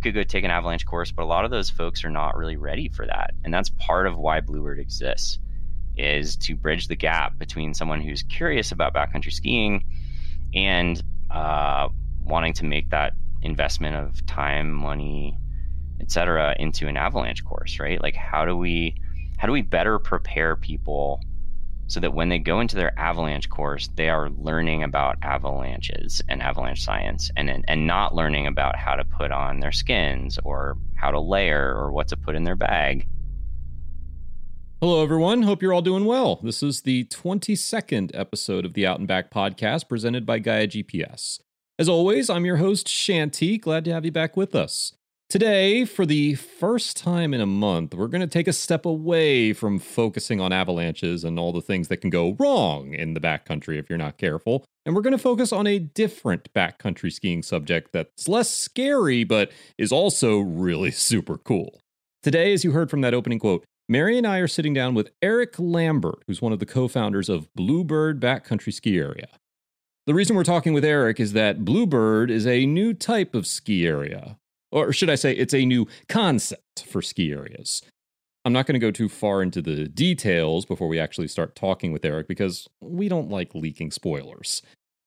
you could go take an avalanche course, but a lot of those folks are not really ready for that. And that's part of why Bluebird exists is to bridge the gap between someone who's curious about backcountry skiing and uh, wanting to make that investment of time, money, etc., into an avalanche course, right? Like how do we how do we better prepare people so that when they go into their avalanche course, they are learning about avalanches and avalanche science and, and not learning about how to put on their skins or how to layer or what to put in their bag. Hello, everyone. Hope you're all doing well. This is the 22nd episode of the Out and Back podcast presented by Gaia GPS. As always, I'm your host, Shanti. Glad to have you back with us. Today, for the first time in a month, we're going to take a step away from focusing on avalanches and all the things that can go wrong in the backcountry if you're not careful. And we're going to focus on a different backcountry skiing subject that's less scary, but is also really super cool. Today, as you heard from that opening quote, Mary and I are sitting down with Eric Lambert, who's one of the co founders of Bluebird Backcountry Ski Area. The reason we're talking with Eric is that Bluebird is a new type of ski area, or should I say, it's a new concept for ski areas. I'm not going to go too far into the details before we actually start talking with Eric because we don't like leaking spoilers.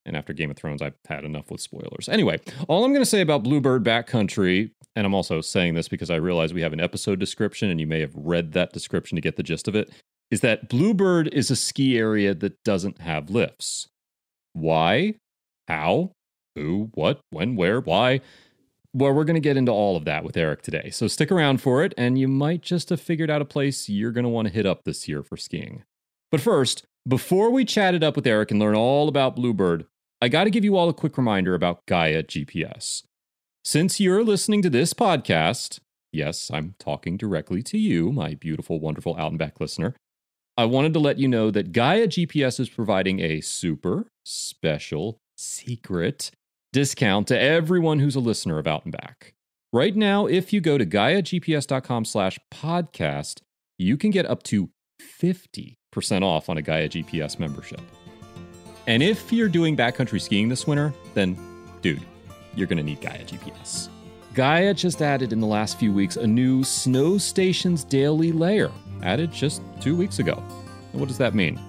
And after Game of Thrones, I've had enough with spoilers. Anyway, all I'm going to say about Bluebird Backcountry, and I'm also saying this because I realize we have an episode description and you may have read that description to get the gist of it, is that Bluebird is a ski area that doesn't have lifts. Why? How? Who? What? When? Where? Why? Well, we're going to get into all of that with Eric today. So stick around for it, and you might just have figured out a place you're going to want to hit up this year for skiing. But first, before we chat it up with Eric and learn all about Bluebird, I got to give you all a quick reminder about Gaia GPS. Since you're listening to this podcast, yes, I'm talking directly to you, my beautiful, wonderful out and back listener. I wanted to let you know that Gaia GPS is providing a super special secret discount to everyone who's a listener of Out and Back. Right now, if you go to GaiaGPS.com slash podcast, you can get up to 50% off on a Gaia GPS membership. And if you're doing backcountry skiing this winter, then, dude, you're going to need Gaia GPS. Gaia just added in the last few weeks a new Snow Stations daily layer, added just two weeks ago. What does that mean?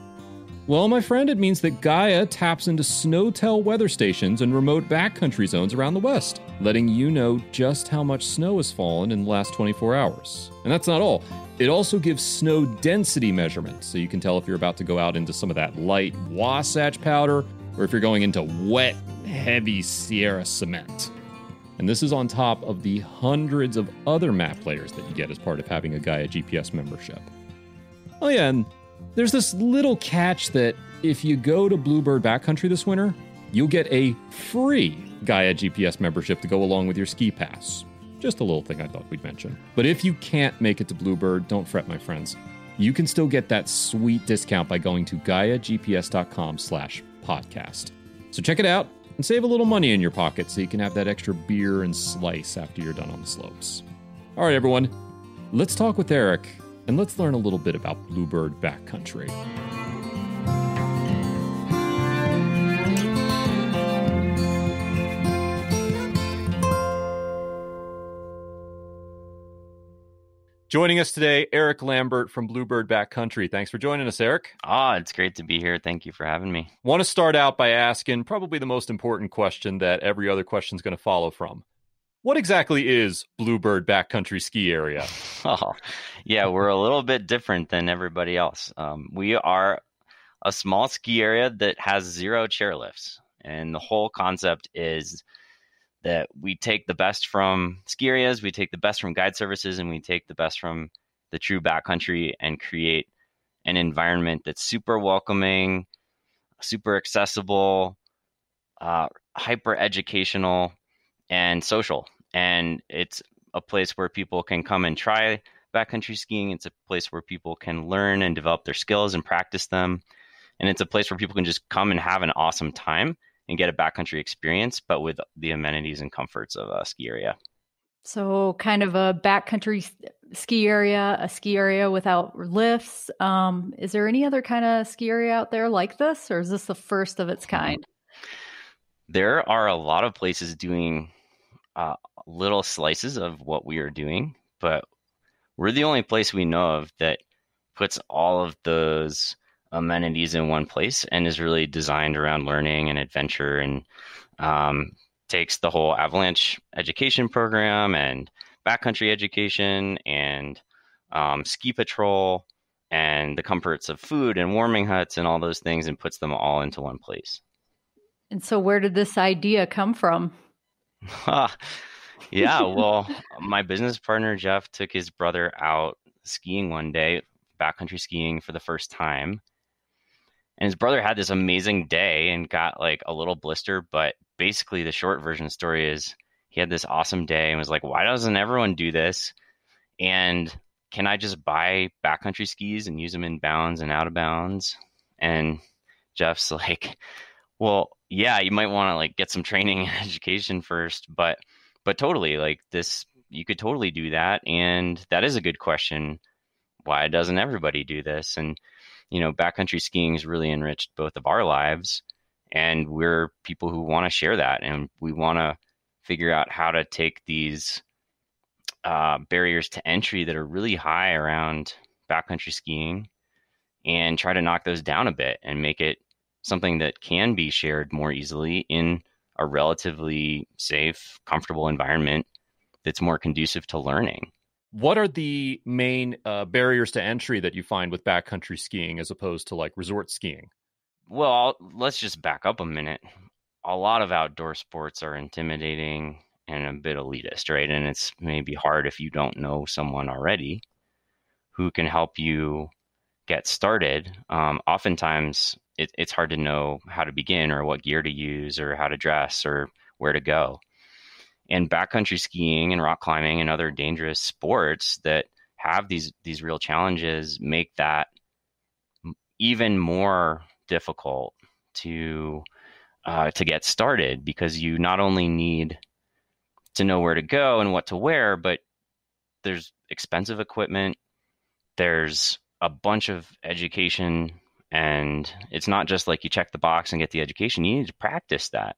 Well, my friend, it means that Gaia taps into SNOTEL weather stations and remote backcountry zones around the West, letting you know just how much snow has fallen in the last 24 hours. And that's not all. It also gives snow density measurements, so you can tell if you're about to go out into some of that light Wasatch powder or if you're going into wet, heavy Sierra cement. And this is on top of the hundreds of other map layers that you get as part of having a Gaia GPS membership. Oh, yeah, and there's this little catch that if you go to Bluebird Backcountry this winter, you'll get a free Gaia GPS membership to go along with your ski pass. Just a little thing I thought we'd mention. But if you can't make it to Bluebird, don't fret, my friends. You can still get that sweet discount by going to GaiaGPS.com slash podcast. So check it out and save a little money in your pocket so you can have that extra beer and slice after you're done on the slopes. All right, everyone, let's talk with Eric and let's learn a little bit about Bluebird Backcountry. Joining us today, Eric Lambert from Bluebird Backcountry. Thanks for joining us, Eric. Ah, it's great to be here. Thank you for having me. Want to start out by asking probably the most important question that every other question is going to follow from. What exactly is Bluebird Backcountry Ski Area? Oh, yeah, we're a little bit different than everybody else. Um, we are a small ski area that has zero chairlifts. And the whole concept is that we take the best from ski areas, we take the best from guide services, and we take the best from the true backcountry and create an environment that's super welcoming, super accessible, uh, hyper educational, and social and it's a place where people can come and try backcountry skiing. It's a place where people can learn and develop their skills and practice them. And it's a place where people can just come and have an awesome time and get a backcountry experience, but with the amenities and comforts of a ski area. So, kind of a backcountry ski area, a ski area without lifts. Um, is there any other kind of ski area out there like this, or is this the first of its kind? There are a lot of places doing uh, little slices of what we are doing, but we're the only place we know of that puts all of those amenities in one place and is really designed around learning and adventure and um, takes the whole avalanche education program and backcountry education and um, ski patrol and the comforts of food and warming huts and all those things and puts them all into one place. And so, where did this idea come from? yeah, well, my business partner Jeff took his brother out skiing one day, backcountry skiing for the first time. And his brother had this amazing day and got like a little blister, but basically the short version story is he had this awesome day and was like, why doesn't everyone do this? And can I just buy backcountry skis and use them in bounds and out of bounds? And Jeff's like, well, yeah, you might want to like get some training and education first, but but totally like this you could totally do that and that is a good question. Why doesn't everybody do this? And you know, backcountry skiing has really enriched both of our lives and we're people who want to share that and we want to figure out how to take these uh, barriers to entry that are really high around backcountry skiing and try to knock those down a bit and make it something that can be shared more easily in a relatively safe, comfortable environment that's more conducive to learning. What are the main uh, barriers to entry that you find with backcountry skiing as opposed to like resort skiing? Well, I'll, let's just back up a minute. A lot of outdoor sports are intimidating and a bit elitist, right? And it's maybe hard if you don't know someone already who can help you get started. Um, oftentimes, it, it's hard to know how to begin or what gear to use or how to dress or where to go. And backcountry skiing and rock climbing and other dangerous sports that have these these real challenges make that even more difficult to uh, to get started because you not only need to know where to go and what to wear, but there's expensive equipment, there's a bunch of education, and it's not just like you check the box and get the education. You need to practice that.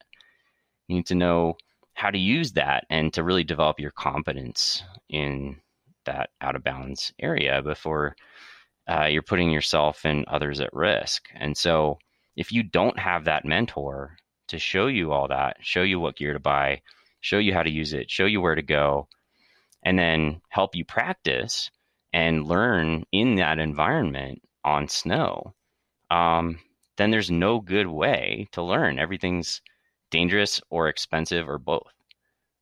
You need to know how to use that and to really develop your competence in that out of bounds area before uh, you're putting yourself and others at risk. And so, if you don't have that mentor to show you all that, show you what gear to buy, show you how to use it, show you where to go, and then help you practice and learn in that environment on snow, um, then there's no good way to learn. Everything's dangerous or expensive or both.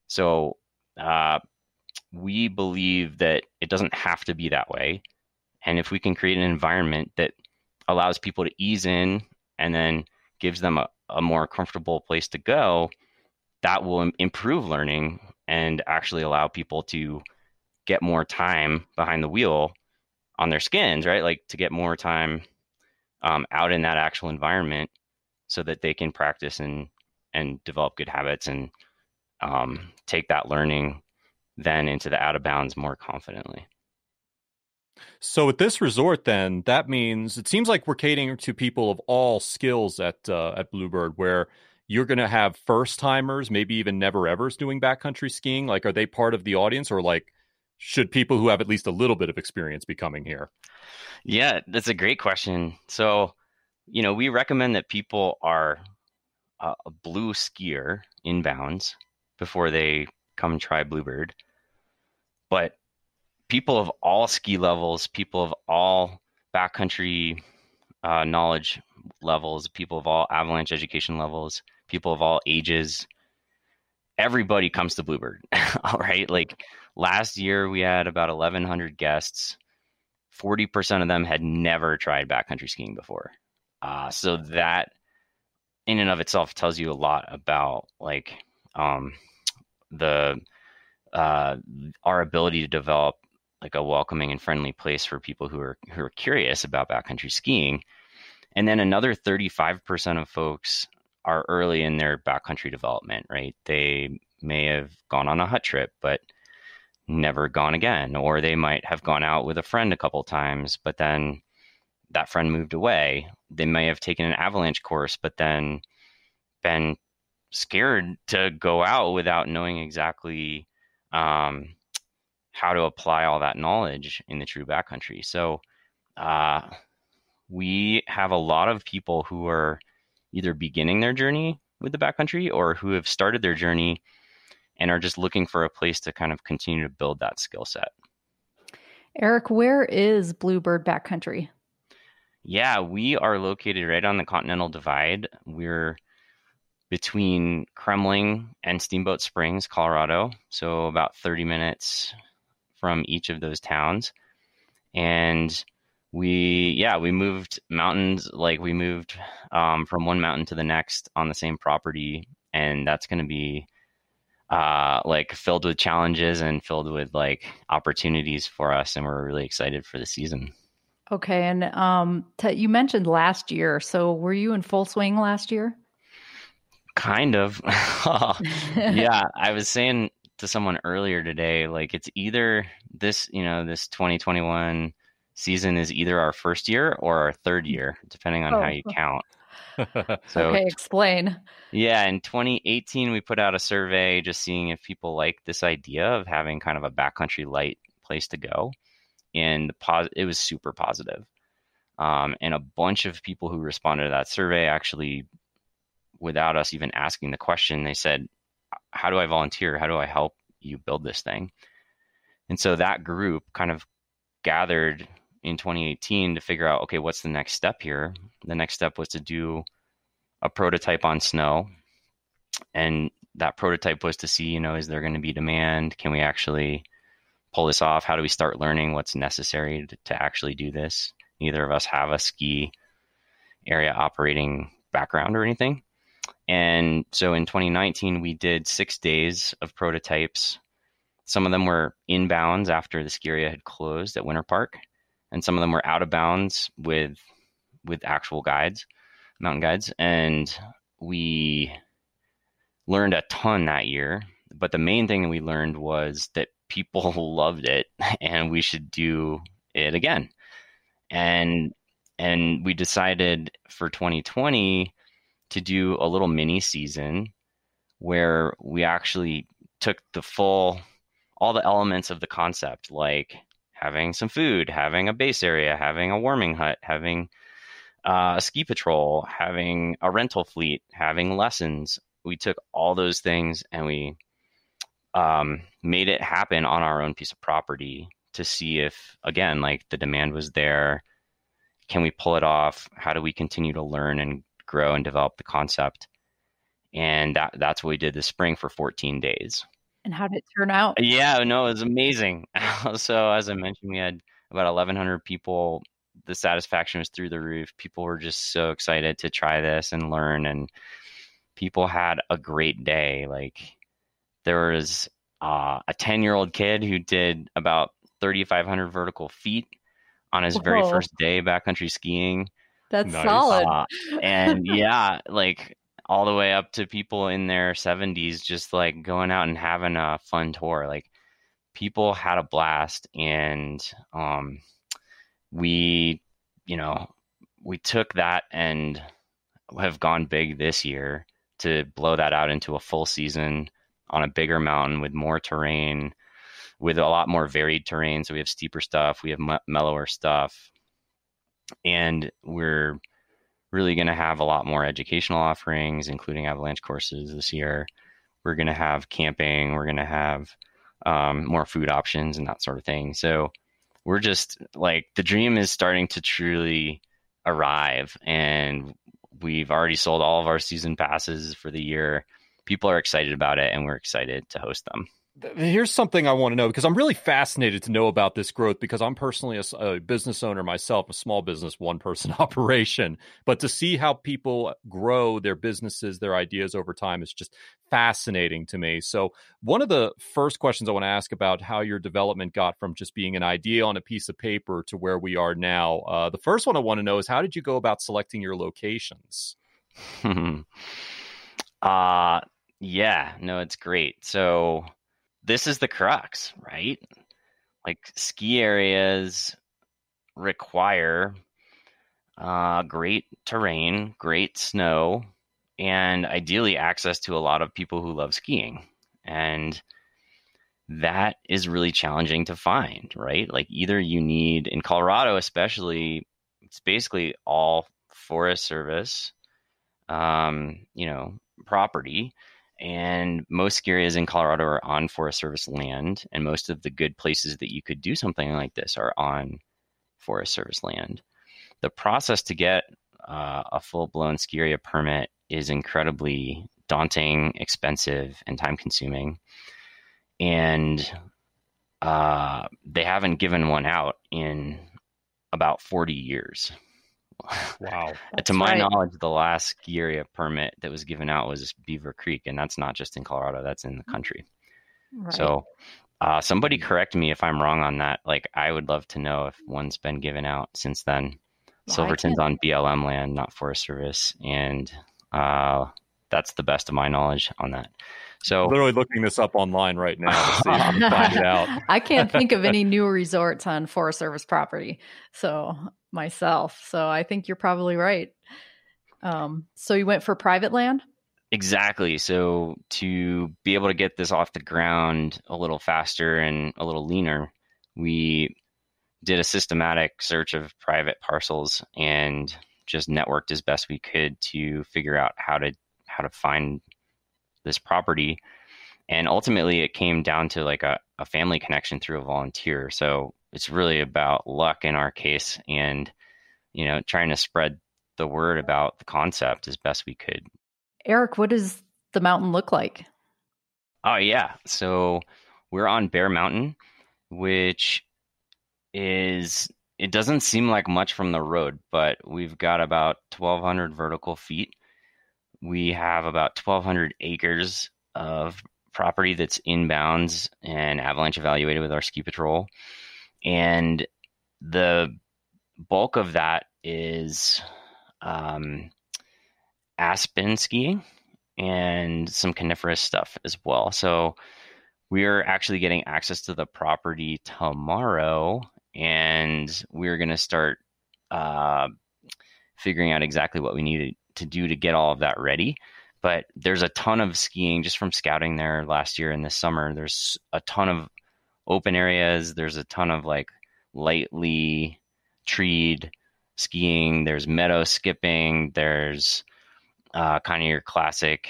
So uh, we believe that it doesn't have to be that way. And if we can create an environment that allows people to ease in and then gives them a, a more comfortable place to go, that will improve learning and actually allow people to get more time behind the wheel on their skins, right? Like to get more time um, out in that actual environment so that they can practice and and develop good habits and um, take that learning then into the out of bounds more confidently. So at this resort, then that means it seems like we're catering to people of all skills at uh, at Bluebird, where you're going to have first timers, maybe even never evers doing backcountry skiing? Like, are they part of the audience or like should people who have at least a little bit of experience be coming here? Yeah, that's a great question. So, you know, we recommend that people are uh, a blue skier inbounds before they come try Bluebird. But people of all ski levels, people of all backcountry uh, knowledge levels, people of all avalanche education levels, people of all ages. Everybody comes to Bluebird, all right? Like last year, we had about 1,100 guests. 40% of them had never tried backcountry skiing before. Uh, so that in and of itself tells you a lot about like um, the uh, our ability to develop like a welcoming and friendly place for people who are who are curious about backcountry skiing. And then another 35% of folks are early in their backcountry development, right? They may have gone on a hut trip, but never gone again, or they might have gone out with a friend a couple times, but then that friend moved away. They may have taken an avalanche course, but then been scared to go out without knowing exactly um, how to apply all that knowledge in the true backcountry. So uh, we have a lot of people who are either beginning their journey with the backcountry or who have started their journey and are just looking for a place to kind of continue to build that skill set. Eric, where is Bluebird Backcountry? Yeah, we are located right on the Continental Divide. We're between Kremmling and Steamboat Springs, Colorado, so about 30 minutes from each of those towns. And we, yeah, we moved mountains, like we moved um, from one mountain to the next on the same property. And that's going to be uh, like filled with challenges and filled with like opportunities for us. And we're really excited for the season. Okay. And um, t- you mentioned last year. So were you in full swing last year? Kind of. yeah. I was saying to someone earlier today, like it's either this, you know, this 2021 season is either our first year or our third year, depending on oh. how you count. so, okay, explain. Yeah, in 2018, we put out a survey just seeing if people like this idea of having kind of a backcountry light place to go, and the pos- it was super positive. Um, and a bunch of people who responded to that survey actually, without us even asking the question, they said, "How do I volunteer? How do I help you build this thing?" And so that group kind of gathered in 2018 to figure out okay what's the next step here? The next step was to do a prototype on snow. And that prototype was to see you know is there going to be demand? Can we actually pull this off? How do we start learning what's necessary to, to actually do this? Neither of us have a ski area operating background or anything. And so in 2019 we did six days of prototypes. Some of them were inbounds after the ski area had closed at winter park and some of them were out of bounds with with actual guides, mountain guides, and we learned a ton that year. But the main thing that we learned was that people loved it, and we should do it again. And and we decided for 2020 to do a little mini season where we actually took the full all the elements of the concept like having some food, having a base area, having a warming hut, having uh, a ski patrol, having a rental fleet, having lessons. We took all those things and we um, made it happen on our own piece of property to see if, again, like the demand was there. Can we pull it off? How do we continue to learn and grow and develop the concept? And that, that's what we did this spring for 14 days. And how did it turn out? Yeah, no, it was amazing. so as I mentioned, we had about 1,100 people. The satisfaction was through the roof. People were just so excited to try this and learn, and people had a great day. Like there was uh, a 10 year old kid who did about 3,500 vertical feet on his Whoa. very first day backcountry skiing. That's nice. solid. Uh, and yeah, like all the way up to people in their 70s just like going out and having a fun tour like people had a blast and um we you know we took that and have gone big this year to blow that out into a full season on a bigger mountain with more terrain with a lot more varied terrain. So we have steeper stuff we have mellower stuff and we're really going to have a lot more educational offerings, including avalanche courses this year. We're going to have camping. We're going to have um, more food options and that sort of thing. So we're just like the dream is starting to truly arrive, and we've already sold all of our season passes for the year. People are excited about it, and we're excited to host them. Here's something I want to know because I'm really fascinated to know about this growth because I'm personally a, a, business owner myself, a small business, one person operation. But to see how people grow their businesses, their ideas over time is just fascinating to me. So, one of the first questions I want to ask about how your development got from just being an idea on a piece of paper to where we are now. Uh, the first one I want to know is how did you go about selecting your locations? uh, yeah, no, it's great. So, this is the crux, right? Like ski areas require uh, great terrain, great snow, and ideally access to a lot of people who love skiing. And that is really challenging to find, right? Like either you need in Colorado, especially, it's basically all Forest Service, um, you know, property. And most ski areas in Colorado are on Forest Service land, and most of the good places that you could do something like this are on Forest Service land. The process to get uh, a full blown ski area permit is incredibly daunting, expensive, and time consuming. And uh, they haven't given one out in about 40 years. Wow. to my right. knowledge, the last ski area permit that was given out was Beaver Creek, and that's not just in Colorado, that's in the country. Right. So uh, somebody correct me if I'm wrong on that. Like, I would love to know if one's been given out since then. Well, Silverton's on BLM land, not Forest Service, and uh, that's the best of my knowledge on that. So literally looking this up online right now to see if I find it out. I can't think of any new resorts on Forest Service property. So myself. So I think you're probably right. Um, so you went for private land? Exactly. So to be able to get this off the ground a little faster and a little leaner, we did a systematic search of private parcels and just networked as best we could to figure out how to how to find this property. And ultimately it came down to like a, a family connection through a volunteer. So it's really about luck in our case and you know trying to spread the word about the concept as best we could eric what does the mountain look like oh yeah so we're on bear mountain which is it doesn't seem like much from the road but we've got about 1200 vertical feet we have about 1200 acres of property that's inbounds and avalanche evaluated with our ski patrol and the bulk of that is um, aspen skiing and some coniferous stuff as well. So we're actually getting access to the property tomorrow, and we're going to start uh, figuring out exactly what we need to do to get all of that ready. But there's a ton of skiing just from scouting there last year and this summer. There's a ton of open areas. There's a ton of like lightly treed skiing. There's meadow skipping. There's uh, kind of your classic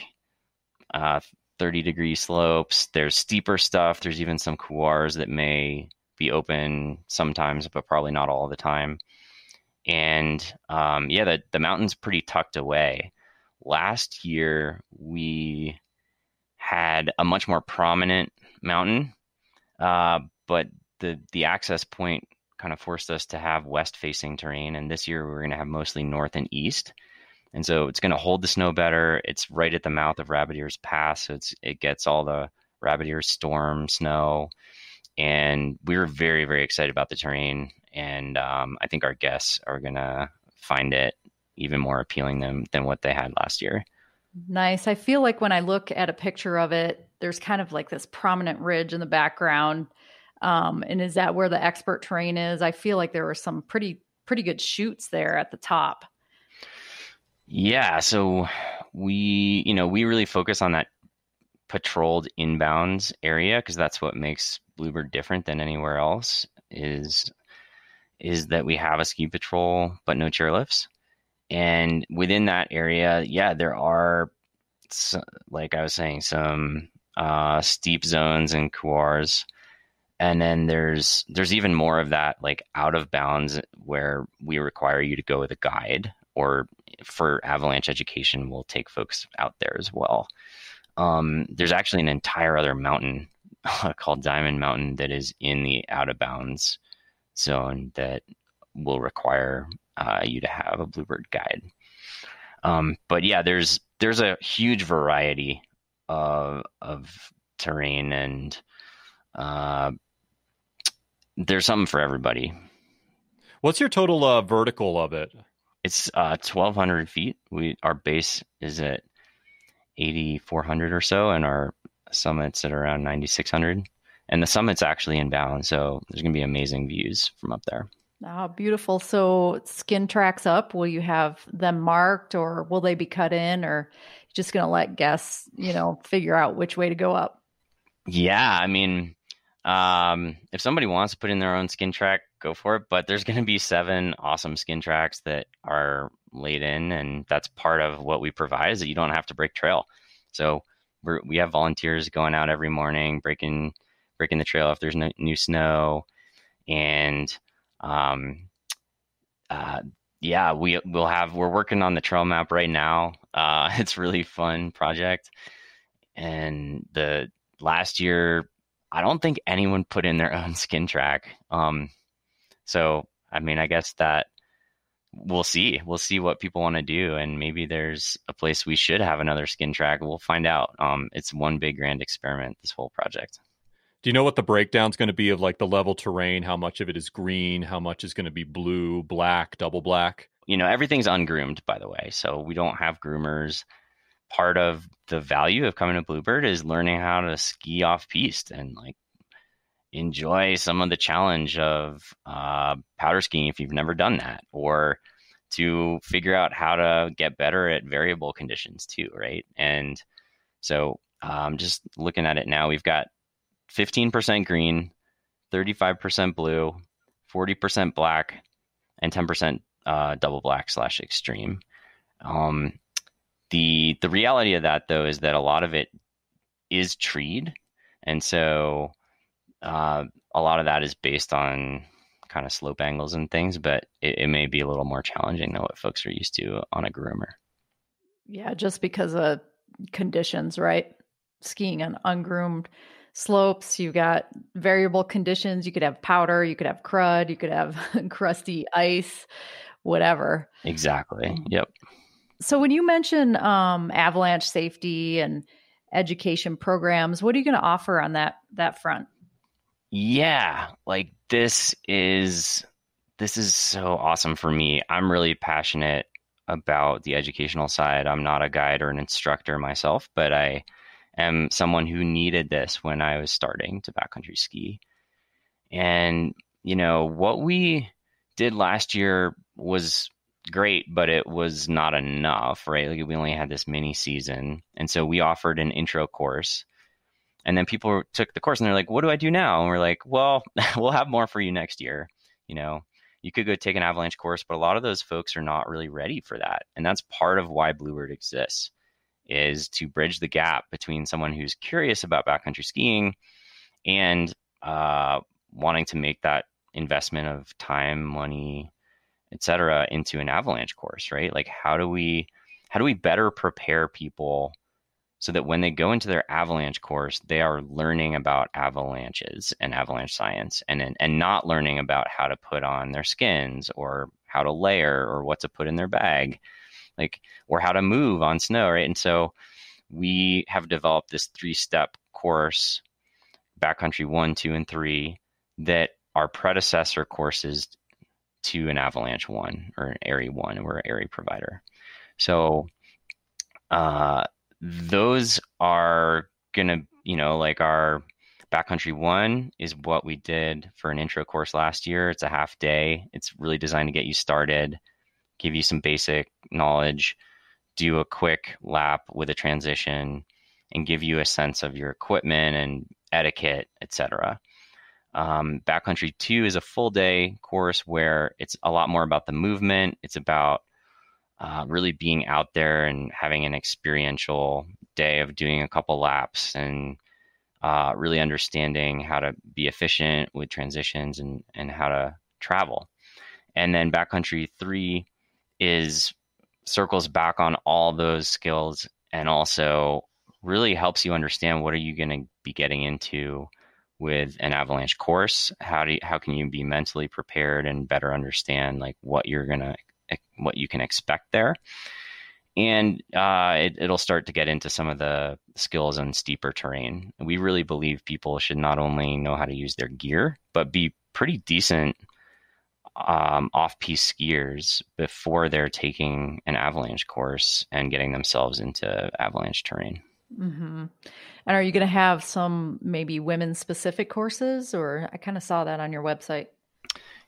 uh, 30 degree slopes. There's steeper stuff. There's even some couloirs that may be open sometimes, but probably not all the time. And um, yeah, the, the mountain's pretty tucked away. Last year, we had a much more prominent mountain uh, but the the access point kind of forced us to have west facing terrain, and this year we're going to have mostly north and east. And so it's going to hold the snow better. It's right at the mouth of Rabbit Ears Pass, so it's it gets all the Rabbit Ears storm snow, and we were very very excited about the terrain. And um, I think our guests are going to find it even more appealing than than what they had last year. Nice. I feel like when I look at a picture of it, there's kind of like this prominent ridge in the background. Um, and is that where the expert terrain is? I feel like there were some pretty pretty good chutes there at the top. Yeah, so we you know we really focus on that patrolled inbounds area because that's what makes Bluebird different than anywhere else. Is is that we have a ski patrol but no chairlifts, and within that area, yeah, there are like I was saying some uh, steep zones and couloirs. And then there's there's even more of that like out of bounds where we require you to go with a guide or for avalanche education we'll take folks out there as well. Um, there's actually an entire other mountain called Diamond Mountain that is in the out of bounds zone that will require uh, you to have a bluebird guide. Um, but yeah, there's there's a huge variety of of terrain and uh, there's something for everybody. What's your total uh, vertical of it? It's uh, 1,200 feet. We our base is at 8,400 or so, and our summit's at around 9,600. And the summit's actually in bound, so there's going to be amazing views from up there. Oh, beautiful. So skin tracks up. Will you have them marked, or will they be cut in, or just going to let guests, you know, figure out which way to go up? Yeah, I mean, um, if somebody wants to put in their own skin track, go for it. But there's going to be seven awesome skin tracks that are laid in, and that's part of what we provide is that you don't have to break trail. So we we have volunteers going out every morning, breaking breaking the trail if there's no new snow, and um, uh, yeah, we will have. We're working on the trail map right now. Uh, it's really fun project, and the last year, I don't think anyone put in their own skin track. Um, so I mean, I guess that we'll see. We'll see what people want to do, and maybe there's a place we should have another skin track. We'll find out. Um, it's one big grand experiment. This whole project. Do you know what the breakdown's going to be of like the level terrain? How much of it is green? How much is going to be blue, black, double black? You know, everything's ungroomed, by the way. So we don't have groomers. Part of the value of coming to Bluebird is learning how to ski off piste and like enjoy some of the challenge of uh, powder skiing if you've never done that, or to figure out how to get better at variable conditions too, right? And so, um, just looking at it now, we've got 15% green, 35% blue, 40% black, and 10% uh, double black slash extreme. Um, the the reality of that though is that a lot of it is treed, and so uh, a lot of that is based on kind of slope angles and things, but it, it, may be a little more challenging than what folks are used to on a groomer. Yeah, just because of conditions, right? Skiing on ungroomed slopes, you've got variable conditions. You could have powder, you could have crud, you could have crusty ice, whatever. Exactly. Yep. So when you mention um, avalanche safety and education programs, what are you going to offer on that that front? yeah, like this is this is so awesome for me. I'm really passionate about the educational side. I'm not a guide or an instructor myself, but I am someone who needed this when I was starting to backcountry ski. And you know, what we did last year was great, but it was not enough, right? Like we only had this mini season. And so we offered an intro course and then people took the course and they're like, what do I do now? And we're like, well, we'll have more for you next year. You know, you could go take an avalanche course, but a lot of those folks are not really ready for that. And that's part of why Bluebird exists is to bridge the gap between someone who's curious about backcountry skiing and uh, wanting to make that investment of time, money, etc., into an avalanche course, right? Like how do we how do we better prepare people so that when they go into their avalanche course, they are learning about avalanches and avalanche science and, and not learning about how to put on their skins or how to layer or what to put in their bag, like, or how to move on snow, right? And so we have developed this three step course, backcountry one, two, and three, that are predecessor courses to an avalanche one or an AIARE one. We're an AIARE provider. So, uh, those are gonna, you know, like our backcountry one is what we did for an intro course last year. It's a half day. It's really designed to get you started, give you some basic knowledge, do a quick lap with a transition, and give you a sense of your equipment and etiquette, etc. Um, backcountry two is a full day course where it's a lot more about the movement. It's about uh, really being out there and having an experiential day of doing a couple laps and uh, really understanding how to be efficient with transitions and, and how to travel. And then backcountry three is circles back on all those skills and also really helps you understand what are you going to be getting into with an avalanche course how do you, how can you be mentally prepared and better understand like what you're going to what you can expect there. And uh, it, will start to get into some of the skills on steeper terrain. We really believe people should not only know how to use their gear, but be pretty decent um, off piste skiers before they're taking an avalanche course and getting themselves into avalanche terrain. Mm-hmm. And are you going to have some maybe women specific courses, or I kind of saw that on your website?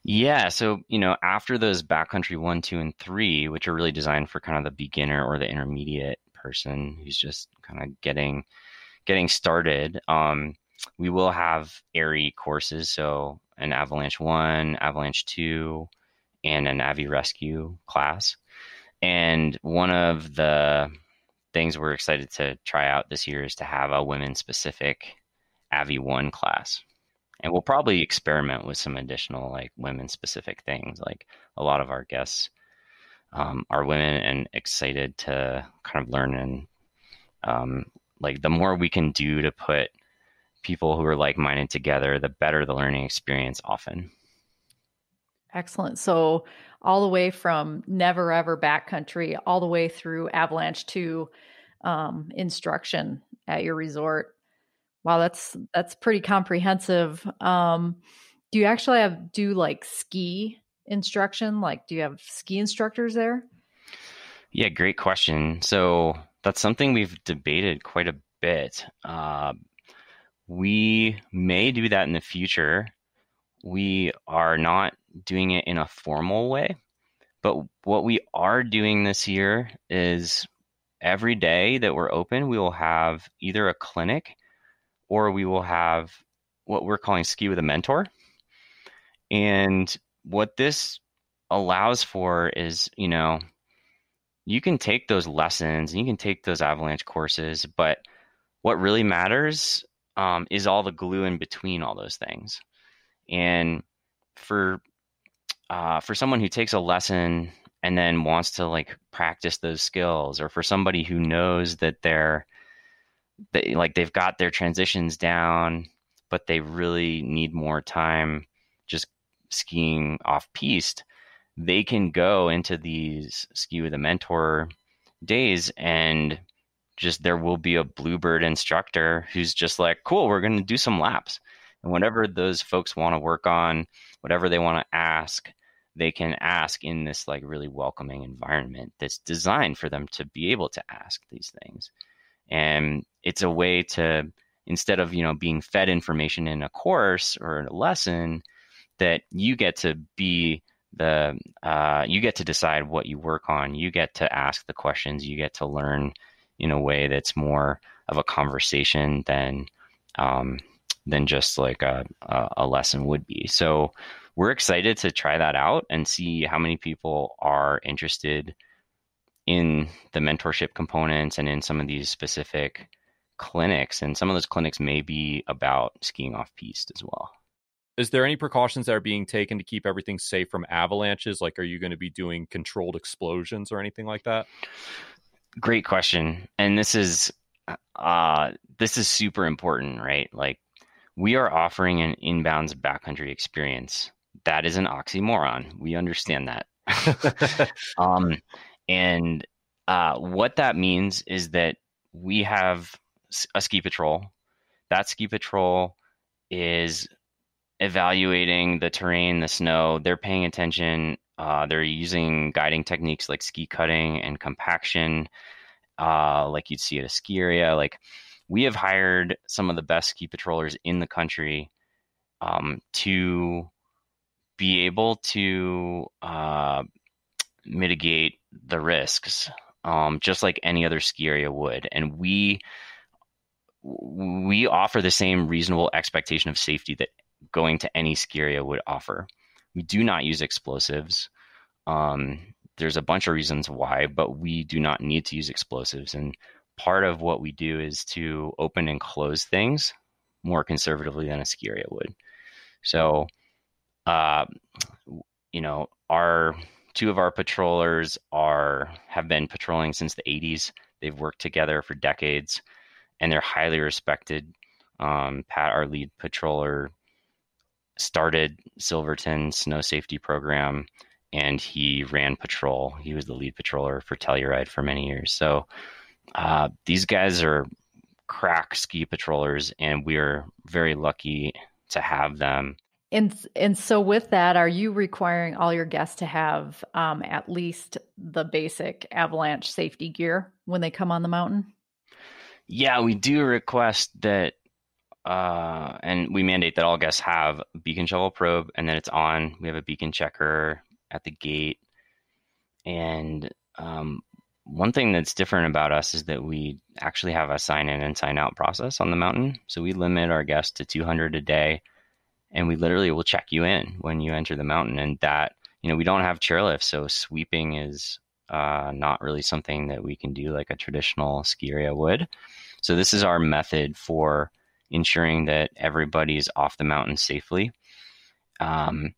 Yeah, so you know, after those backcountry one, two, and three, which are really designed for kind of the beginner or the intermediate person who's just kind of getting getting started, um, we will have AIARE courses, so an Avalanche 1, Avalanche 2, and an Avi Rescue class. And one of the things we're excited to try out this year is to have a women specific Avi 1 class. And we'll probably experiment with some additional like women specific things. Like a lot of our guests um, are women and excited to kind of learn and um, like the more we can do to put people who are like minded together, the better the learning experience often. Excellent. So all the way from never ever backcountry, all the way through avalanche to um, instruction at your resort. Wow, that's that's pretty comprehensive. Um, do you actually have do like ski instruction? Like, do you have ski instructors there? Yeah, great question. So that's something we've debated quite a bit. Uh, we may do that in the future. We are not doing it in a formal way. But what we are doing this year is every day that we're open, we will have either a clinic or we will have what we're calling ski with a mentor. And what this allows for is, you know, you can take those lessons and you can take those avalanche courses, but what really matters um, is all the glue in between all those things. And for uh, for someone who takes a lesson and then wants to like practice those skills, or for somebody who knows that they're they, like they've got their transitions down, but they really need more time just skiing off piste, they can go into these ski with a mentor days and just there will be a bluebird instructor who's just like cool we're going to do some laps. And whatever those folks want to work on whatever they want to ask they can ask in this like really welcoming environment that's designed for them to be able to ask these things. And it's a way to instead of you know being fed information in a course or a lesson that you get to be the uh, you get to decide what you work on. You get to ask the questions. You get to learn in a way that's more of a conversation than um, than just like a, a lesson would be. So we're excited to try that out and see how many people are interested in the mentorship components and in some of these specific clinics. And some of those clinics may be about skiing off piste as well. Is there any precautions that are being taken to keep everything safe from avalanches? Like, are you going to be doing controlled explosions or anything like that? Great question. And this is uh this is super important right? Like we are offering an inbounds backcountry experience. That is an oxymoron. We understand that. Um and uh what that means is that we have a ski patrol. That ski patrol is evaluating the terrain the snow. They're paying attention uh, they're using guiding techniques like ski cutting and compaction, uh, like you'd see at a ski area. Like we have hired some of the best ski patrollers in the country um, to be able to uh, mitigate the risks, um, just like any other ski area would. And we we offer the same reasonable expectation of safety that going to any ski area would offer. We do not use explosives. Um, there's a bunch of reasons why, but we do not need to use explosives. And part of what we do is to open and close things more conservatively than a ski area would. So, uh, you know, our two of our patrollers are have been patrolling since the 80s. They've worked together for decades, and they're highly respected. Um, Pat, our lead patroller, started Silverton Snow Safety Program, and he ran patrol. He was the lead patroller for Telluride for many years. So uh, these guys are crack ski patrollers, and we are very lucky to have them. And and so with that, are you requiring all your guests to have um, at least the basic avalanche safety gear when they come on the mountain? Yeah, we do request that uh, and we mandate that all guests have beacon shovel probe and then it's on. We have a beacon checker at the gate. And um, one thing that's different about us is that we actually have a sign in and sign out process on the mountain. So we limit our guests to 200 a day, and we literally will check you in when you enter the mountain. And that, you know, we don't have chairlifts, so sweeping is uh, not really something that we can do like a traditional ski area would. So this is our method for ensuring that everybody's off the mountain safely. Um,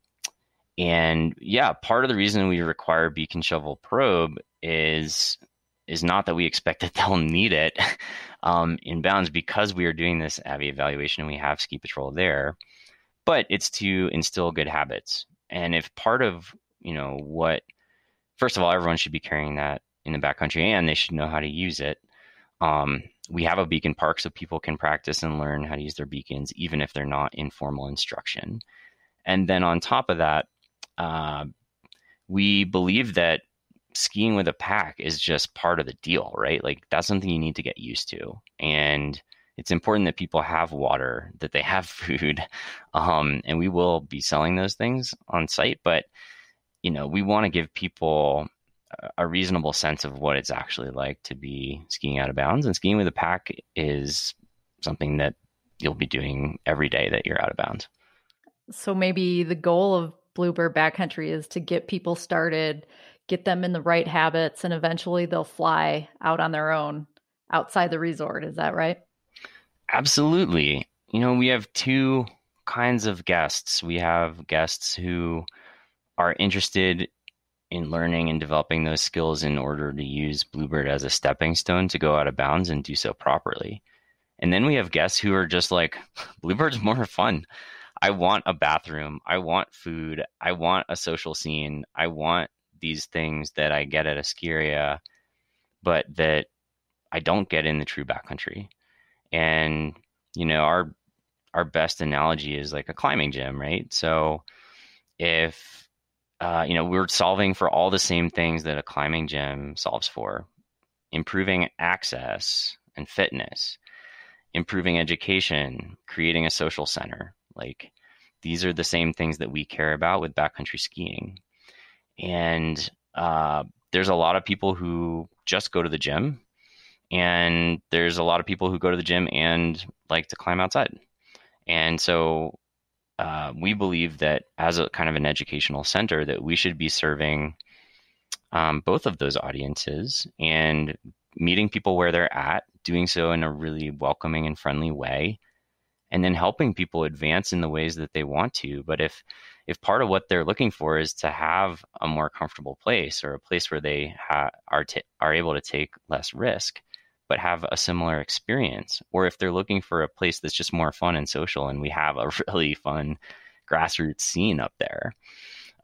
and yeah, part of the reason we require beacon shovel probe is is not that we expect that they'll need it um, in bounds because we are doing this AVI evaluation and we have ski patrol there, but it's to instill good habits. And if part of you know what, first of all, everyone should be carrying that in the backcountry and they should know how to use it. Um, we have a beacon park so people can practice and learn how to use their beacons, even if they're not in formal instruction. And then on top of that, uh, we believe that skiing with a pack is just part of the deal, right? Like that's something you need to get used to. And it's important that people have water, that they have food. Um, and we will be selling those things on site, but you know, we want to give people a reasonable sense of what it's actually like to be skiing out of bounds. And skiing with a pack is something that you'll be doing every day that you're out of bounds. So maybe the goal of Bluebird Backcountry is to get people started, get them in the right habits, and eventually they'll fly out on their own outside the resort. Is that right? Absolutely. You know, we have two kinds of guests. We have guests who are interested in learning and developing those skills in order to use Bluebird as a stepping stone to go out of bounds and do so properly. And then we have guests who are just like, Bluebird's more fun. I want a bathroom. I want food. I want a social scene. I want these things that I get at a ski area, but that I don't get in the true backcountry. And you know, our our best analogy is like a climbing gym, right? So if uh, you know we're solving for all the same things that a climbing gym solves for, improving access and fitness, improving education, creating a social center, like these are the same things that we care about with backcountry skiing. And uh, there's a lot of people who just go to the gym, and there's a lot of people who go to the gym and like to climb outside. And so uh, we believe that as a kind of an educational center, that we should be serving um, both of those audiences and meeting people where they're at, doing so in a really welcoming and friendly way, and then helping people advance in the ways that they want to. But if if part of what they're looking for is to have a more comfortable place or a place where they ha- are t- are able to take less risk, but have a similar experience, or if they're looking for a place that's just more fun and social, and we have a really fun grassroots scene up there,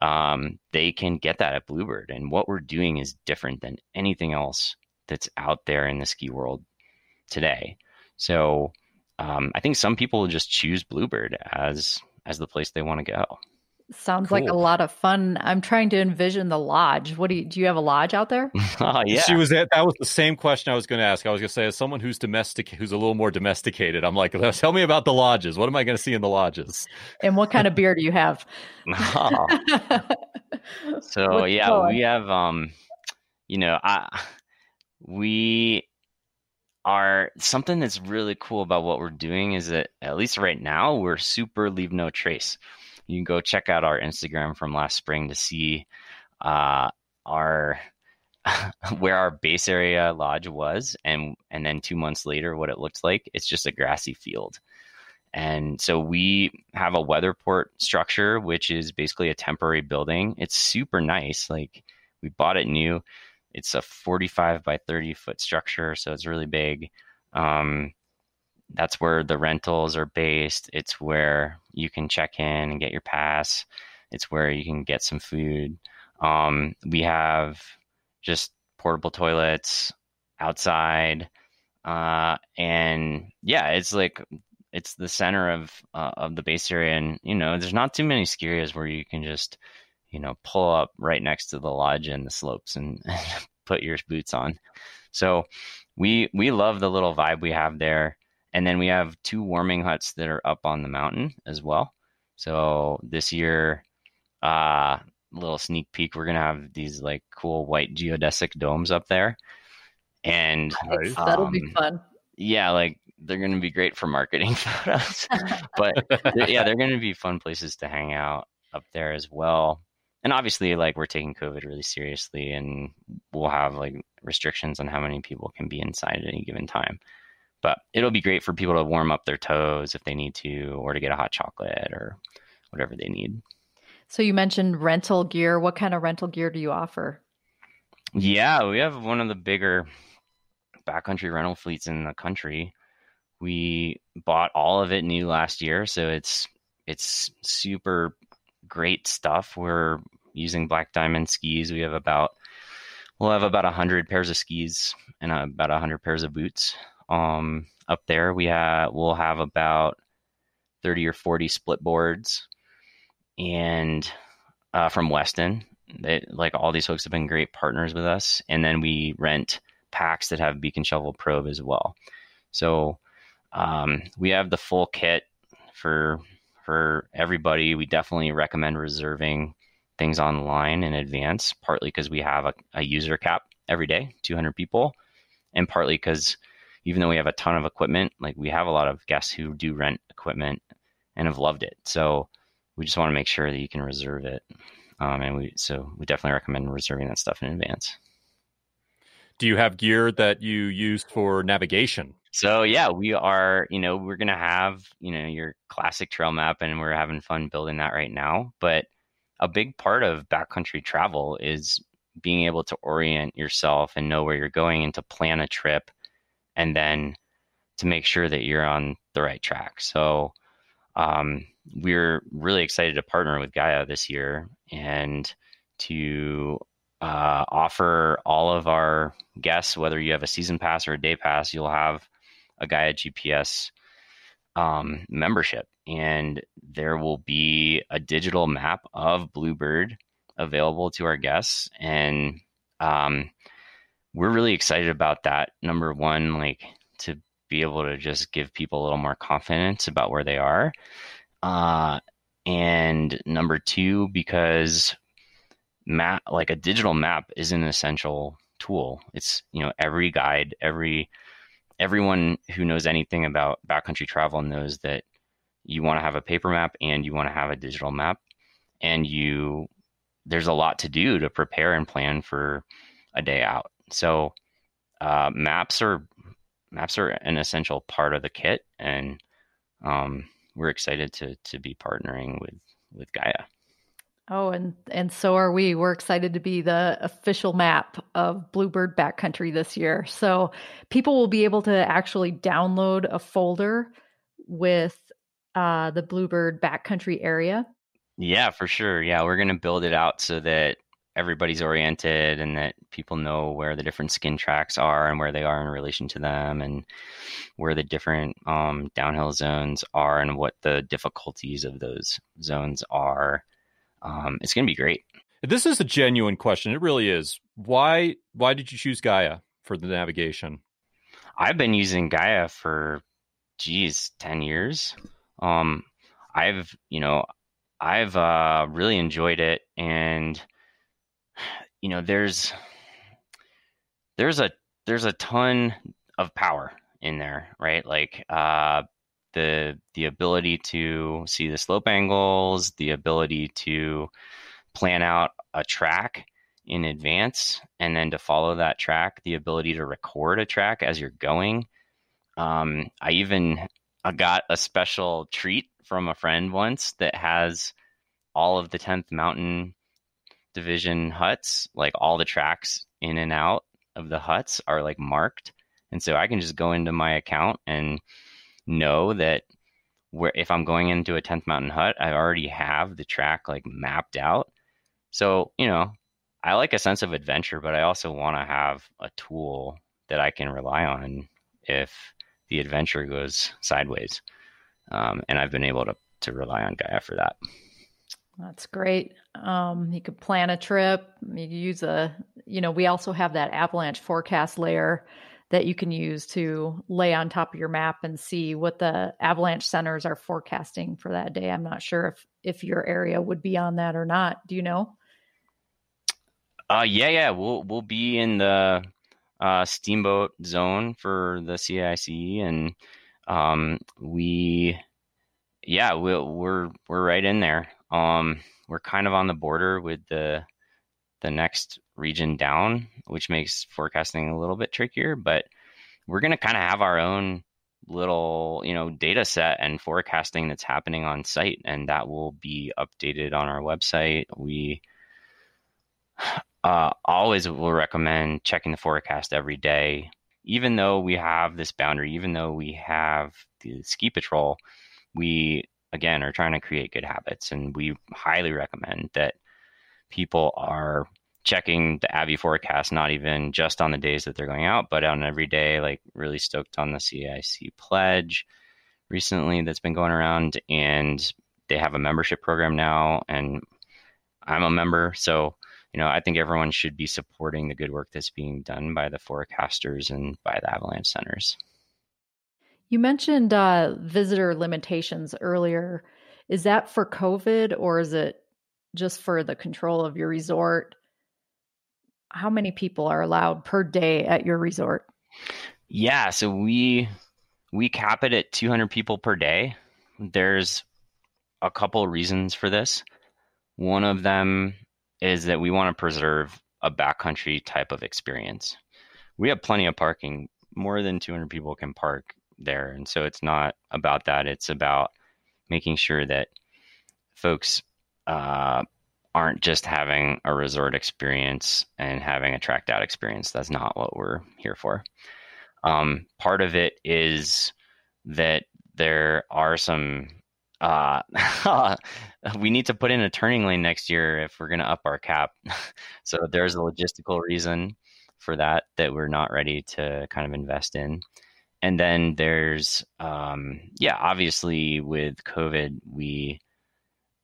um, they can get that at Bluebird. And what we're doing is different than anything else that's out there in the ski world today. So um, I think some people just choose Bluebird as as the place they want to go. Sounds cool. like a lot of fun. I'm trying to envision the lodge. What do you do? You have a lodge out there? oh, yeah. She was at, that was the same question I was going to ask. I was going to say, as someone who's domestic, who's a little more domesticated, I'm like, tell me about the lodges. What am I going to see in the lodges? And what kind of beer do you have? oh. so What's yeah, going? we have um, you know, I we are something that's really cool about what we're doing is that at least right now we're super leave no trace. You can go check out our Instagram from last spring to see uh, our where our base area lodge was, and and then two months later what it looked like. It's just a grassy field. And so we have a weatherport structure, which is basically a temporary building. It's super nice. Like we bought it new it's a 45 by 30 foot structure, so it's really big. Um, that's where the rentals are based. It's where you can check in and get your pass. It's where you can get some food. Um, we have just portable toilets outside, uh, and yeah, it's like it's the center of uh, of the base area, and you know, there's not too many ski areas where you can just you know, pull up right next to the lodge and the slopes and put your boots on. So we we love the little vibe we have there. And then we have two warming huts that are up on the mountain as well. So this year, uh, little sneak peek. We're gonna have these like cool white geodesic domes up there, and nice. that'll be um, fun. Yeah, like they're gonna be great for marketing photos. but yeah, they're gonna be fun places to hang out up there as well. And obviously, like we're taking COVID really seriously, and we'll have like restrictions on how many people can be inside at any given time. But it'll be great for people to warm up their toes if they need to, or to get a hot chocolate or whatever they need. So you mentioned rental gear. What kind of rental gear do you offer? Yeah, we have one of the bigger backcountry rental fleets in the country. We bought all of it new last year, so it's it's super great stuff. We're using Black Diamond skis. We have about we'll have about a hundred pairs of skis and about a hundred pairs of boots. Um, up there we have we'll have about thirty or forty split boards and uh, from Weston. They, like all these folks have been great partners with us, and then we rent packs that have beacon shovel probe as well. So um, we have the full kit for for everybody. We definitely recommend reserving things online in advance, partly because we have a, a user cap every day, 200 people, and partly because even though we have a ton of equipment, like we have a lot of guests who do rent equipment and have loved it. So we just want to make sure that you can reserve it. Um, and we so we definitely recommend reserving that stuff in advance. Do you have gear that you use for navigation? So yeah, we are. You know, we're gonna have you know your classic trail map, and we're having fun building that right now. But a big part of backcountry travel is being able to orient yourself and know where you're going, and to plan a trip, and then to make sure that you're on the right track. So um, we're really excited to partner with Gaia this year and to uh, offer all of our guests, whether you have a season pass or a day pass, you'll have a Gaia GPS um, membership. And there will be a digital map of Bluebird available to our guests. And um, we're really excited about that. Number one, like to be able to just give people a little more confidence about where they are. Uh, and number two, because map, like a digital map, is an essential tool. It's you know every guide, every everyone who knows anything about backcountry travel knows that you want to have a paper map and you want to have a digital map, and you there's a lot to do to prepare and plan for a day out. So uh, maps are maps are an essential part of the kit, and um, we're excited to to be partnering with with Gaia. Oh, and and so are we. We're excited to be the official map of Bluebird Backcountry this year. So people will be able to actually download a folder with uh, the Bluebird Backcountry area. Yeah, for sure. Yeah, we're going to build it out so that everybody's oriented and that people know where the different skin tracks are and where they are in relation to them and where the different um, downhill zones are and what the difficulties of those zones are. Um, it's going to be great. This is a genuine question. It really is. Why why did you choose Gaia for the navigation? I've been using Gaia for geez, 10 years. Um, I've, you know, I've uh, really enjoyed it and you know there's there's a there's a ton of power in there right? Like uh the the ability to see the slope angles the ability to plan out a track in advance and then to follow that track the ability to record a track as you're going. Um, i even I got a special treat from a friend once that has all of the 10th mountain division huts, like all the tracks in and out of the huts are like marked. And so I can just go into my account and know that where if I'm going into a 10th mountain hut, I already have the track like mapped out. So, you know, I like a sense of adventure, but I also want to have a tool that I can rely on if the adventure goes sideways. Um, and I've been able to, to rely on Gaia for that. That's great. Um, you could plan a trip. You use a, you know, we also have that avalanche forecast layer that you can use to lay on top of your map and see what the avalanche centers are forecasting for that day. I'm not sure if if your area would be on that or not. Do you know? Uh, yeah, yeah, we'll we'll be in the uh, steamboat zone for the CAIC, and um, we, yeah, we we're we're right in there. Um, we're kind of on the border with the the next region down, which makes forecasting a little bit trickier. But we're going to kind of have our own little, you know, data set and forecasting that's happening on site, and that will be updated on our website. We uh, always will recommend checking the forecast every day, even though we have this boundary, even though we have the ski patrol. We again are trying to create good habits, and we highly recommend that people are checking the Avi forecast, not even just on the days that they're going out, but on every day. Like really stoked on the CAIC pledge recently that's been going around, and they have a membership program now, and I'm a member, so you know I think everyone should be supporting the good work that's being done by the forecasters and by the avalanche centers. You mentioned uh, visitor limitations earlier. Is that for COVID or is it just for the control of your resort? how many people are allowed per day at your resort? Yeah, so we we cap it at 200 people per day. There's a couple reasons for this. One of them is that we want to preserve a backcountry type of experience. We have plenty of parking. More than 200 people can park there, and so it's not about that. It's about making sure that folks uh, aren't just having a resort experience and having a tracked out experience. That's not what we're here for. Um, part of it is that there are some. Uh, we need to put in a turning lane next year if we're going to up our cap. so there's a logistical reason for that that we're not ready to kind of invest in. And then there's, um, yeah, obviously with COVID, we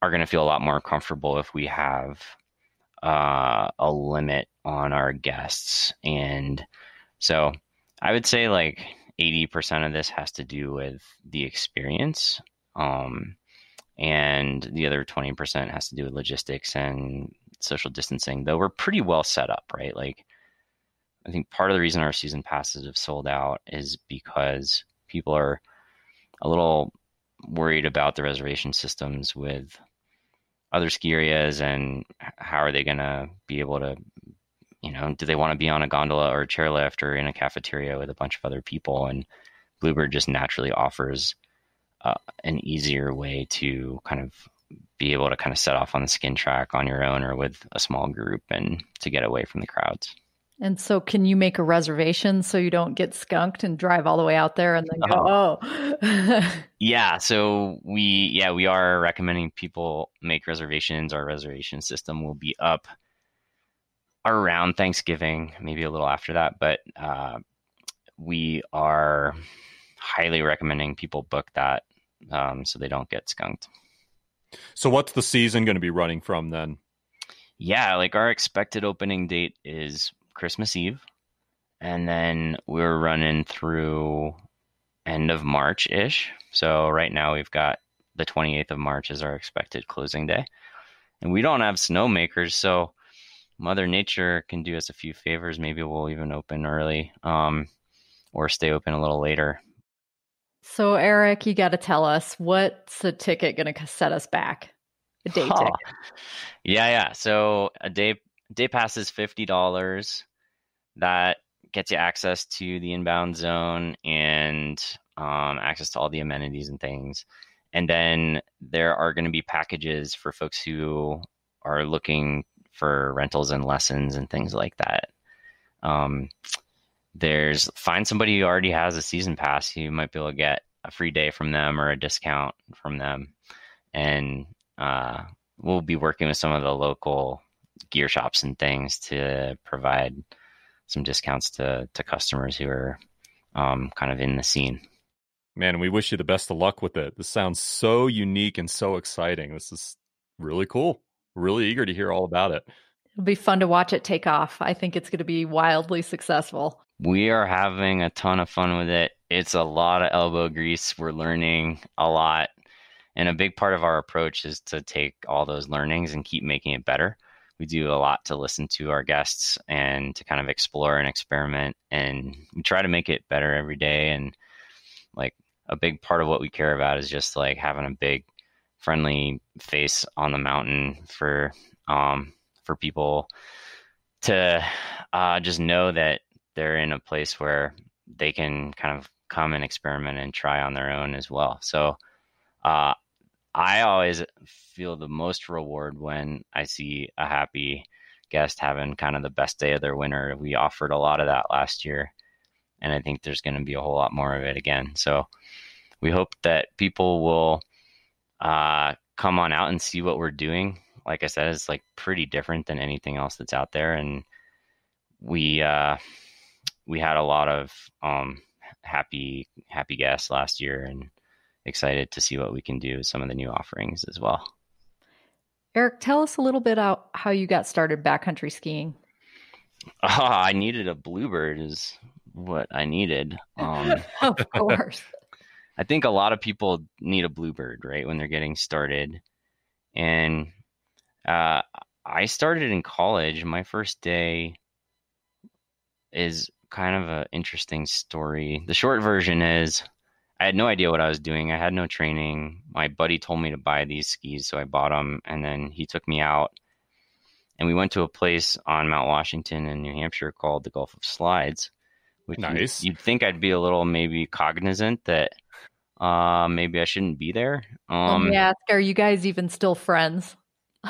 are going to feel a lot more comfortable if we have uh, a limit on our guests. And so I would say like 80% of this has to do with the experience. Um, and the other 20% has to do with logistics and social distancing, though we're pretty well set up, right? Like, I think part of the reason our season passes have sold out is because people are a little worried about the reservation systems with other ski areas and how are they going to be able to you know do they want to be on a gondola or a chairlift or in a cafeteria with a bunch of other people? And bluebird just naturally offers uh, an easier way to kind of be able to kind of set off on the skin track on your own or with a small group and to get away from the crowds and so, can you make a reservation so you don't get skunked and drive all the way out there and then go, uh-huh. oh? yeah. So we, yeah, we are recommending people make reservations. Our reservation system will be up around Thanksgiving, maybe a little after that, but uh, we are highly recommending people book that um, so they don't get skunked. So, what's the season going to be running from then? Yeah, like our expected opening date is Christmas Eve, and then we're running through end of March ish. So right now we've got the 28th of March as our expected closing day, and we don't have snowmakers, so Mother Nature can do us a few favors. Maybe we'll even open early, um, or stay open a little later. So Eric, you got to tell us what's the ticket going to set us back? A day huh. ticket. Yeah, yeah. So a day day pass is fifty dollars that gets you access to the inbound zone and um, access to all the amenities and things. And then there are going to be packages for folks who are looking for rentals and lessons and things like that. Um, there's find somebody who already has a season pass. You might be able to get a free day from them or a discount from them. And uh, we'll be working with some of the local gear shops and things to provide some discounts to to customers who are um, kind of in the scene. Man, we wish you the best of luck with it. This sounds so unique and so exciting. This is really cool. Really eager to hear all about it. It'll be fun to watch it take off. I think it's going to be wildly successful. We are having a ton of fun with it. It's a lot of elbow grease. We're learning a lot. And a big part of our approach is to take all those learnings and keep making it better we do a lot to listen to our guests and to kind of explore and experiment and we try to make it better every day. And like a big part of what we care about is just like having a big friendly face on the mountain for um for people to uh just know that they're in a place where they can kind of come and experiment and try on their own as well. So uh I always feel the most reward when I see a happy guest having kind of the best day of their winter. We offered a lot of that last year, and I think there's going to be a whole lot more of it again. So we hope that people will uh, come on out and see what we're doing. Like I said, it's like pretty different than anything else that's out there, and we uh, we had a lot of um, happy happy guests last year, and excited to see what we can do with some of the new offerings as well. Eric, tell us a little bit about how you got started backcountry skiing. Oh, I needed a bluebird is what I needed. Um, of course. I think a lot of people need a bluebird, right, when they're getting started. And uh, I started in college. My first day is kind of an interesting story. The short version is I had no idea what I was doing. I had no training. My buddy told me to buy these skis, so I bought them, and then he took me out, and we went to a place on Mount Washington in New Hampshire called the Gulf of Slides. Which nice. You'd, you'd think I'd be a little maybe cognizant that uh, maybe I shouldn't be there. Um, Let me ask: Are you guys even still friends?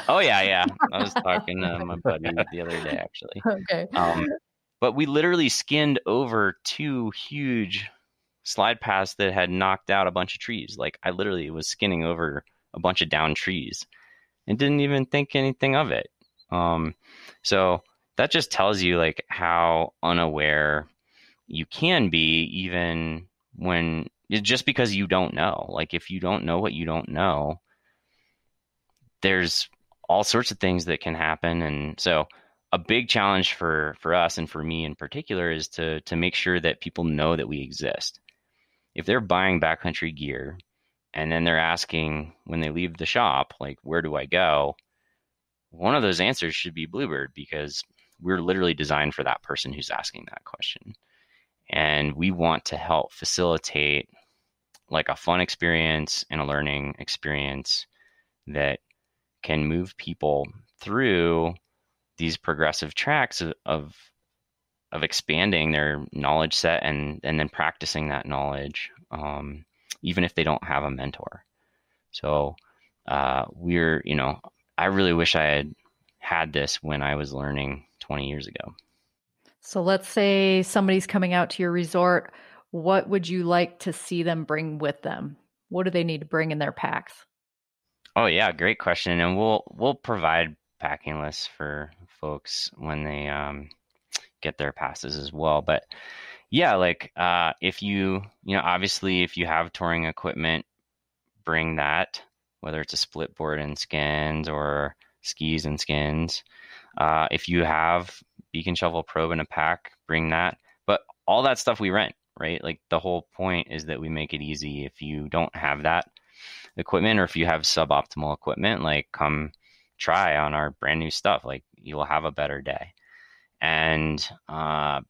Oh yeah, yeah. I was talking to my buddy the other day, actually. Okay. Um, but we literally skinned over two huge slide paths that had knocked out a bunch of trees. Like I literally was skinning over a bunch of down trees and didn't even think anything of it. Um, so that just tells you like how unaware you can be even when just because you don't know. Like if you don't know what you don't know, there's all sorts of things that can happen and so a big challenge for for us and for me in particular is to to make sure that people know that we exist if they're buying backcountry gear and then they're asking when they leave the shop, like, where do I go? One of those answers should be Bluebird because we're literally designed for that person who's asking that question. And we want to help facilitate like a fun experience and a learning experience that can move people through these progressive tracks of, of of expanding their knowledge set and and then practicing that knowledge, um, even if they don't have a mentor. So uh, we're you know I really wish I had had this when I was learning 20 years ago. So let's say somebody's coming out to your resort. What would you like to see them bring with them? What do they need to bring in their packs? Oh yeah, great question. And we'll we'll provide packing lists for folks when they um, get their passes as well. But yeah, like uh, if you, you know, obviously if you have touring equipment, bring that, whether it's a split board and skins or skis and skins. Uh, if you have beacon shovel probe in a pack, bring that. But all that stuff we rent, right? Like the whole point is that we make it easy. If you don't have that equipment or if you have suboptimal equipment, like come try on our brand new stuff. Like you will have a better day and uh,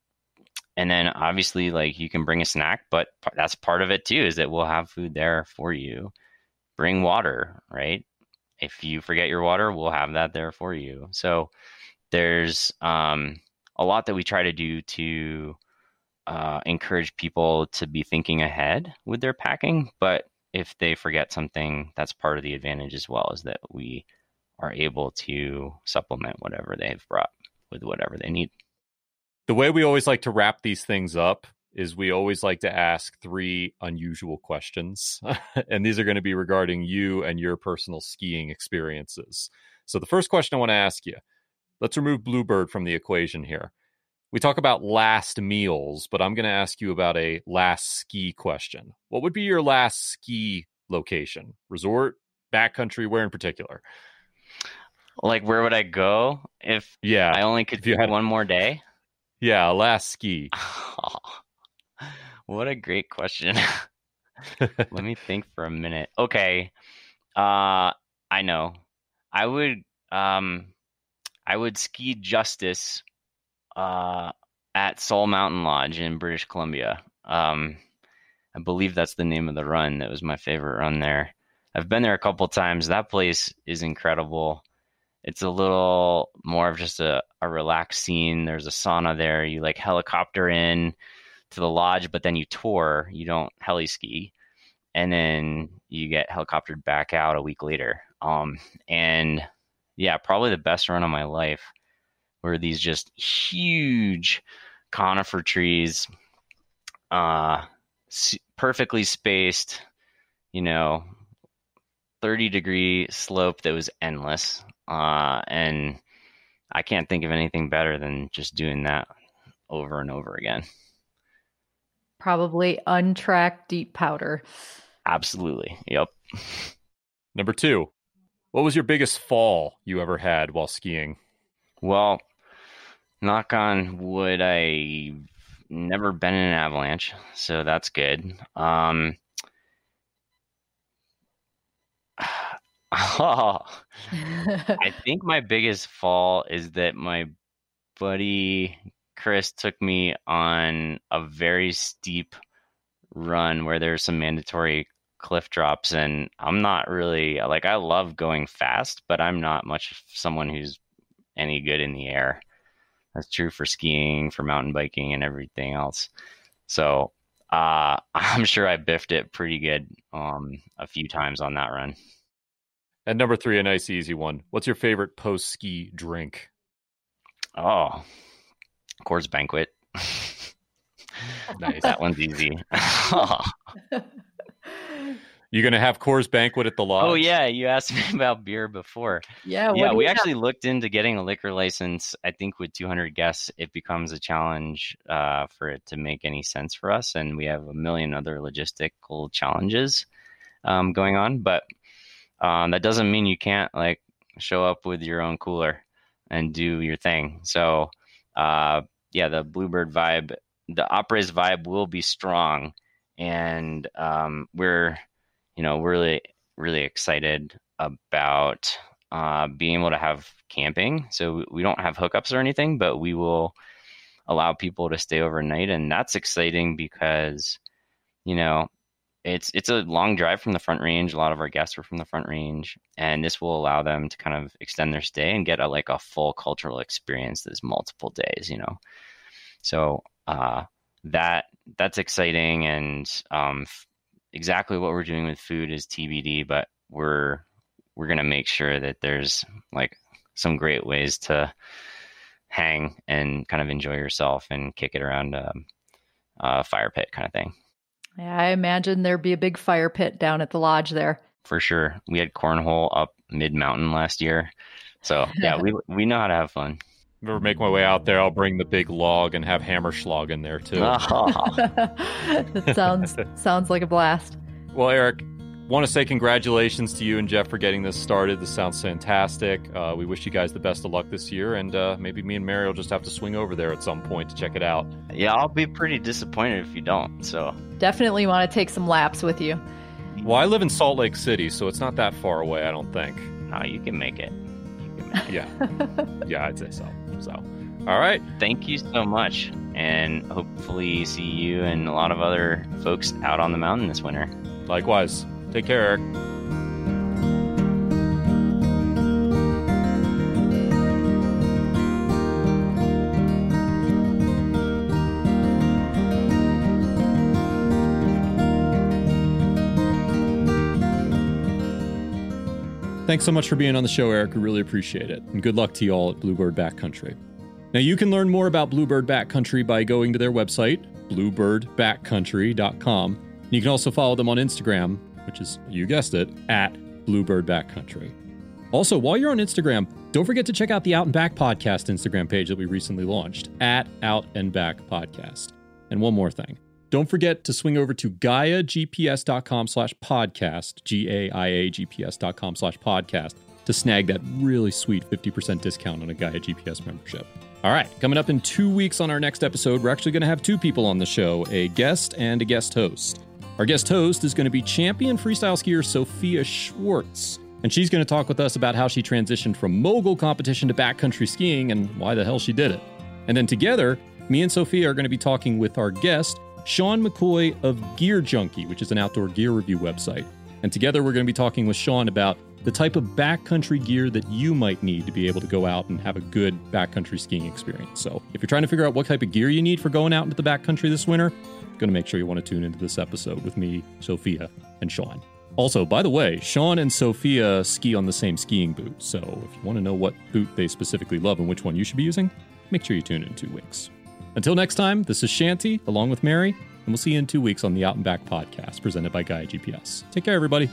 and then obviously like you can bring a snack, but that's part of it too is that we'll have food there for you. Bring water, right? If you forget your water, we'll have that there for you. So there's um, a lot that we try to do to uh, encourage people to be thinking ahead with their packing. But if they forget something, that's part of the advantage as well, is that we are able to supplement whatever they've brought with whatever they need. The way we always like to wrap these things up is we always like to ask three unusual questions. and these are going to be regarding you and your personal skiing experiences. So, the first question I want to ask you let's remove Bluebird from the equation here. We talk about last meals, but I'm going to ask you about a last ski question. What would be your last ski location? Resort, backcountry, where in particular? Like, where would I go if yeah I only could you had one more day? Yeah, last ski. Oh, what a great question. Let me think for a minute. Okay, uh, I know. I would. Um, I would ski Justice uh, at Sol Mountain Lodge in British Columbia. Um, I believe that's the name of the run. That was my favorite run there. I've been there a couple times. That place is incredible. It's a little more of just a, a relaxed scene. There's a sauna there. You like helicopter in to the lodge, but then you tour. You don't heli ski, and then you get helicoptered back out a week later. Um, and yeah, probably the best run of my life were these just huge conifer trees, uh, perfectly spaced, you know, 30 degree slope that was endless. Uh, and I can't think of anything better than just doing that over and over again. Probably untracked deep powder. Absolutely. Yep. Number two, what was your biggest fall you ever had while skiing? Well, knock on wood, I never been in an avalanche, so that's good. Um, oh, I think my biggest fall is that my buddy Chris took me on a very steep run where there's some mandatory cliff drops and I'm not really like I love going fast, but I'm not much of someone who's any good in the air. That's true for skiing, for mountain biking, and everything else. So uh, I'm sure I biffed it pretty good um, a few times on that run. And number three, a nice easy one. What's your favorite post ski drink? Oh, Coors Banquet. nice. That one's easy. You're gonna have Coors Banquet at the lodge? Oh yeah, you asked me about beer before. Yeah, yeah. We actually looked into getting a liquor license. I think with 200 guests, it becomes a challenge uh, for it to make any sense for us, and we have a million other logistical challenges um, going on. But um, that doesn't mean you can't like show up with your own cooler and do your thing. So uh, yeah, the Bluebird vibe, the Apres vibe will be strong, and um, we're you know, we're really, really excited about uh, being able to have camping. So we don't have hookups or anything, but we will allow people to stay overnight, and that's exciting because, you know, it's it's a long drive from the front range. A lot of our guests are from the front range, and this will allow them to kind of extend their stay and get a like a full cultural experience that's multiple days. You know, so uh, that that's exciting, and um, exactly what we're doing with food is TBD, but we're we're gonna make sure that there's like some great ways to hang and kind of enjoy yourself and kick it around a, um, a fire pit kind of thing. Yeah, I imagine there'd be a big fire pit down at the lodge there. For sure, we had cornhole up mid mountain last year, so yeah, we we know how to have fun. If I ever make my way out there, I'll bring the big log and have Hammerschlag in there too. that sounds sounds like a blast. Well, Eric, want to say congratulations to you and Jeff for getting this started. This sounds fantastic. Uh, we wish you guys the best of luck this year, and uh, maybe me and Mary will just have to swing over there at some point to check it out. Yeah, I'll be pretty disappointed if you don't. So definitely want to take some laps with you. Well, I live in Salt Lake City, so it's not that far away. I don't think. No, you can make it. You can make it. yeah, yeah, I'd say so. So, all right. Thank you so much. And hopefully, see you and a lot of other folks out on the mountain this winter. Likewise. Take care, Eric. Thanks so much for being on the show, Eric. We really appreciate it. And good luck to you all at Bluebird Backcountry. Now, you can learn more about Bluebird Backcountry by going to their website, bluebirdbackcountry.com. And You can also follow them on Instagram, which is, you guessed it, at Bluebird Backcountry. Also, while you're on Instagram, don't forget to check out the Out and Back Podcast Instagram page that we recently launched, at Out and Back Podcast. And one more thing. Don't forget to swing over to GaiaGPS.com slash podcast, G-A-I-A-G-P-S.com slash podcast, to snag that really sweet 50% discount on a Gaia GPS membership. All right, coming up in two weeks on our next episode, we're actually going to have two people on the show, a guest and a guest host. Our guest host is going to be champion freestyle skier Sophia Schwartz. And she's going to talk with us about how she transitioned from mogul competition to backcountry skiing and why the hell she did it. And then together, me and Sophia are going to be talking with our guest, Sean McCoy of Gear Junkie, which is an outdoor gear review website. And together we're going to be talking with Sean about the type of backcountry gear that you might need to be able to go out and have a good backcountry skiing experience. So, if you're trying to figure out what type of gear you need for going out into the backcountry this winter, going to make sure you want to tune into this episode with me, Sophia, and Sean. Also, by the way, Sean and Sophia ski on the same skiing boot. So, if you want to know what boot they specifically love and which one you should be using, make sure you tune in two weeks. Until next time, this is Shanty along with Mary, and we'll see you in two weeks on the Out and Back podcast presented by Gaia GPS. Take care, everybody.